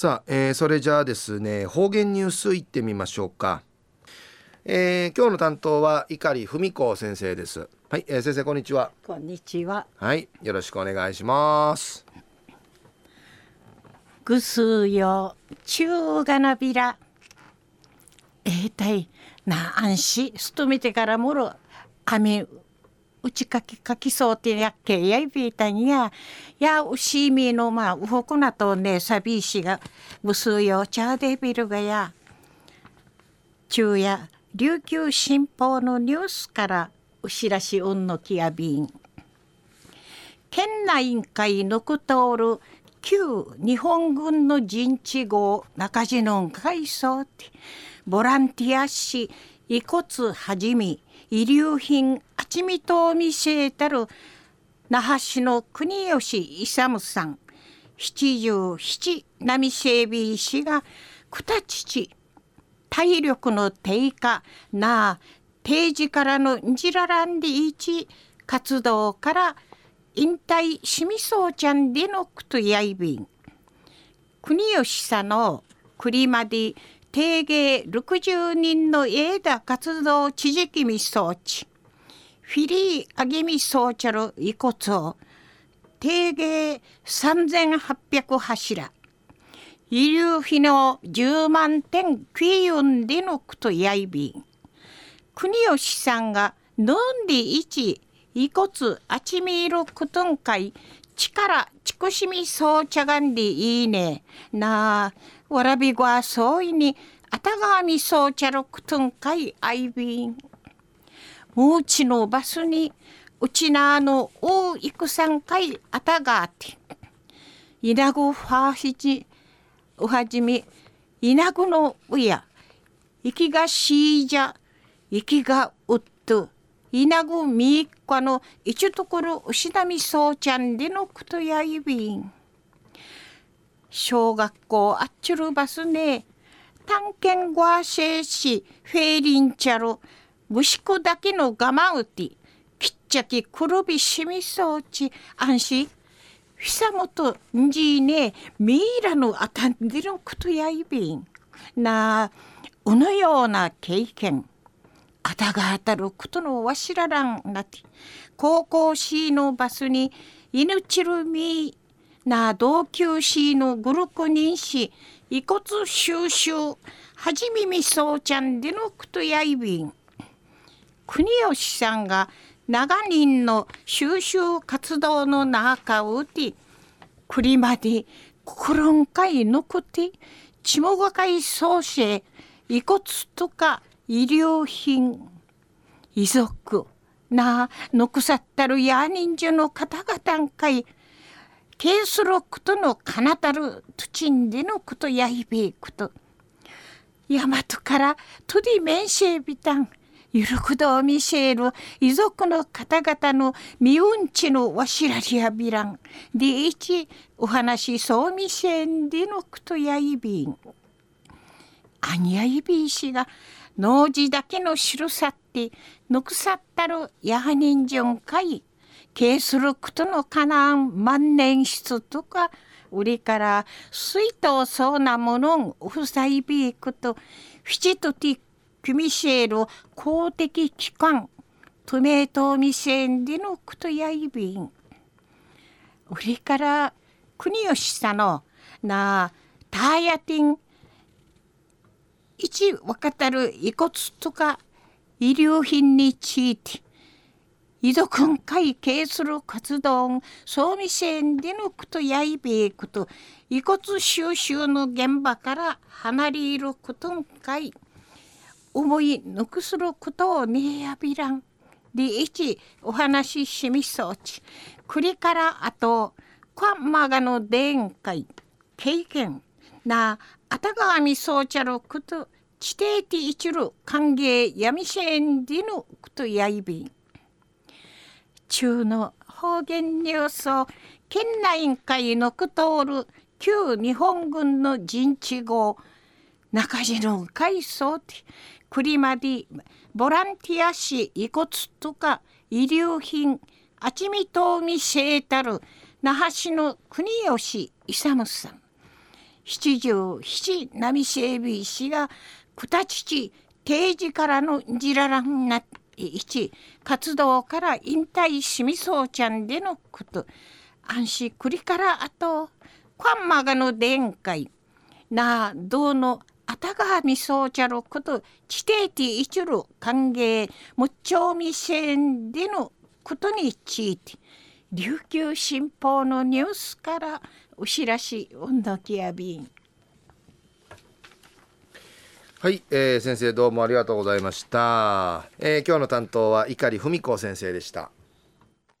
さあ、えー、それじゃあですね方言ニュースいってみましょうか、えー、今日の担当は碇文子先生です。はい、えー、先生こんにちは。こんにちは。はいよろしくお願いします。ぐすよ中がなびら。えー、たいなあんしすとめてからもろあみうちかきかきそうてやっけやいびいたんや。やうしみのまあうほくなとねさびいしがぐすよ。ちゃでびるがや。昼夜琉球新報のニュースからうしらしうんのきやびん。県内委員会のくとおる旧日本軍の陣地号中地の海藻ボランティアし遺骨はじみ遺留品あちみとみせたる那覇市の国吉勇さん。七十七波整備士がくた父体力の低下。なあ定時からのんじららんでいち活動から引退しみそうちゃんでのくとやいびん。国吉さの栗まで定芸60人の枝活動地磁気味装置フィリーアゲミ装置の遺骨を定芸3800柱。遺留費の10万点クイヨンでのくとやいびん。国吉さんが飲んで一遺骨あちみいるくとんかい力ちくしみそうちゃがんでいいね。なあわらびごはそういにあたがみそうちゃるくとんかいあいびん。もうちのバスにうちなの大戦会あたがあていなぐファーヒジうはじみいなぐのうや息がしいじゃ息がうっといなぐみっかのいちところうしなみそうちゃんでのくとやいびん。小学校あっちゅるバスね探検ごあせいしフェーリンチャルむしこだけの我慢うてきっちゃきくるびしみそうち安心。ひさもとんじいねミイラのあたんでることやいびん。なあうのような経験。あたが当たることのわしららんなて。高校シーのバスに犬ちるみな同級シーのグルク人し遺骨収集はじみみそうちゃんでのことやいびん。国吉さんが長人の収集活動の中を打て栗まで心んかいのくてちもがかいそうし遺骨とか医療品遺族なのくさったるや人数の方々んかいケースロックとのかなたる土地んでのことやいべえこと。大和からとりめんせいびたん。ゆるくどみせる遺族の方々のみうんちのわしらりやびらん。でいちお話そうみせんでのくとやいびん。あにやいびいしが農事だけのしるさってぬくさったるやはにんじゅんかいけすることのかなん万年筆とか売りから水筒そうなものんふさいびいくとフィチとティキュミシェル公的機関トメトミセンでのくとやいびん売りから国吉さんのなあターヤティン一分かたる遺骨とか医療品について遺族ん会計する活動総味線でのくとやいべえこと遺骨収集の現場から離れることんかい。思い抜くすることをねやびらんで一お話ししみそうち。栗からあとこんまがの伝会経験なああたがみそうちゃること地底て一る歓迎やみせんでのことやいびん。中の方言ニュースを県内委員会のくとおる旧日本軍の陣地号中地の海藻て栗までボランティアし遺骨とか遺留品あちみとうみせえたる那覇市の国吉勇さん。七十七波整備士が九田父定時からのじららんな一活動から引退しみそうちゃんでのこと。安心くりからあとカンマガの殿会などのあたがみそうちゃろこと地底ティ一路歓迎むっちょみせんでのことについて琉球新報のニュースからお知らし温度きやびん。はい、えー、先生どうもありがとうございました、えー、今日の担当は碇文子先生でした。